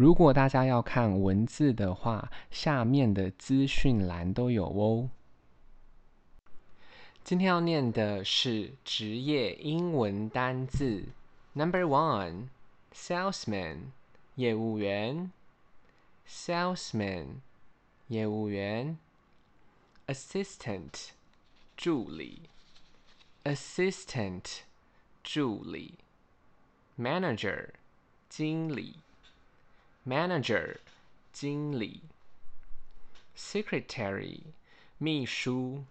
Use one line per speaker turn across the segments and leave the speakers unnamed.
如果大家要看文字的话，下面的资讯栏都有哦。今天要念的是职业英文单字，Number one，salesman，业务员，salesman，业务员，assistant，助理，assistant，助理，manager，经理。Manager，经理。Secretary，秘书。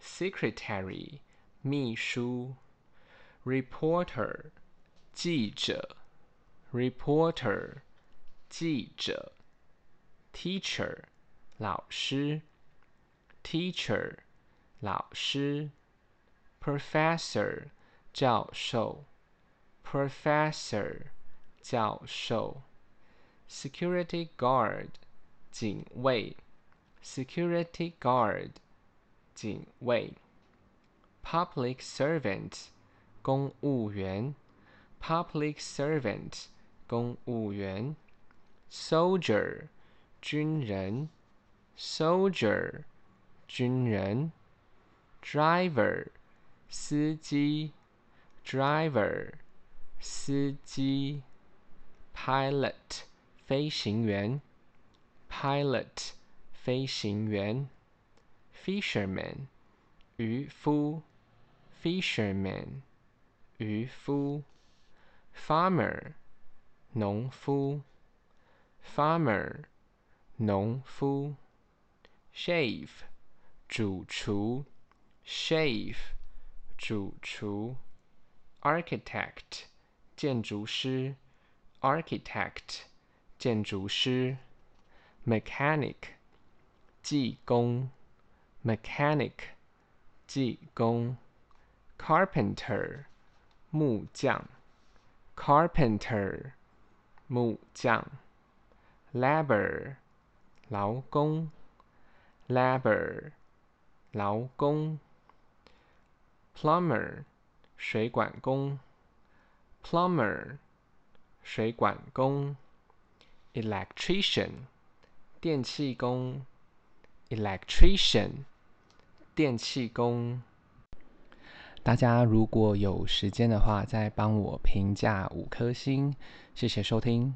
Secretary，秘书。Reporter，记者。Reporter，记者。Teacher，老师。Teacher，老师。Professor，教授。Professor，教授。 Security guard，警卫。Security guard，警卫。Public servant，公务员。Public servant，公务员。Soldier，军人。Soldier，军人。Driver，司机。Driver，司机。Pilot。 飞行员，pilot，飞行员；fisherman，渔夫；fisherman，渔夫；farmer，农夫；farmer，农夫；chef，主厨；chef，主厨；architect，建筑师；architect。建筑师，mechanic，技工，mechanic，技工，carpenter，木匠，carpenter，木匠，labor，劳工，labor，劳工，plumber，水管工，plumber，水管工。Electrician，电气工。Electrician，电气工。大家如果有时间的话，再帮我评价五颗星，谢谢收听。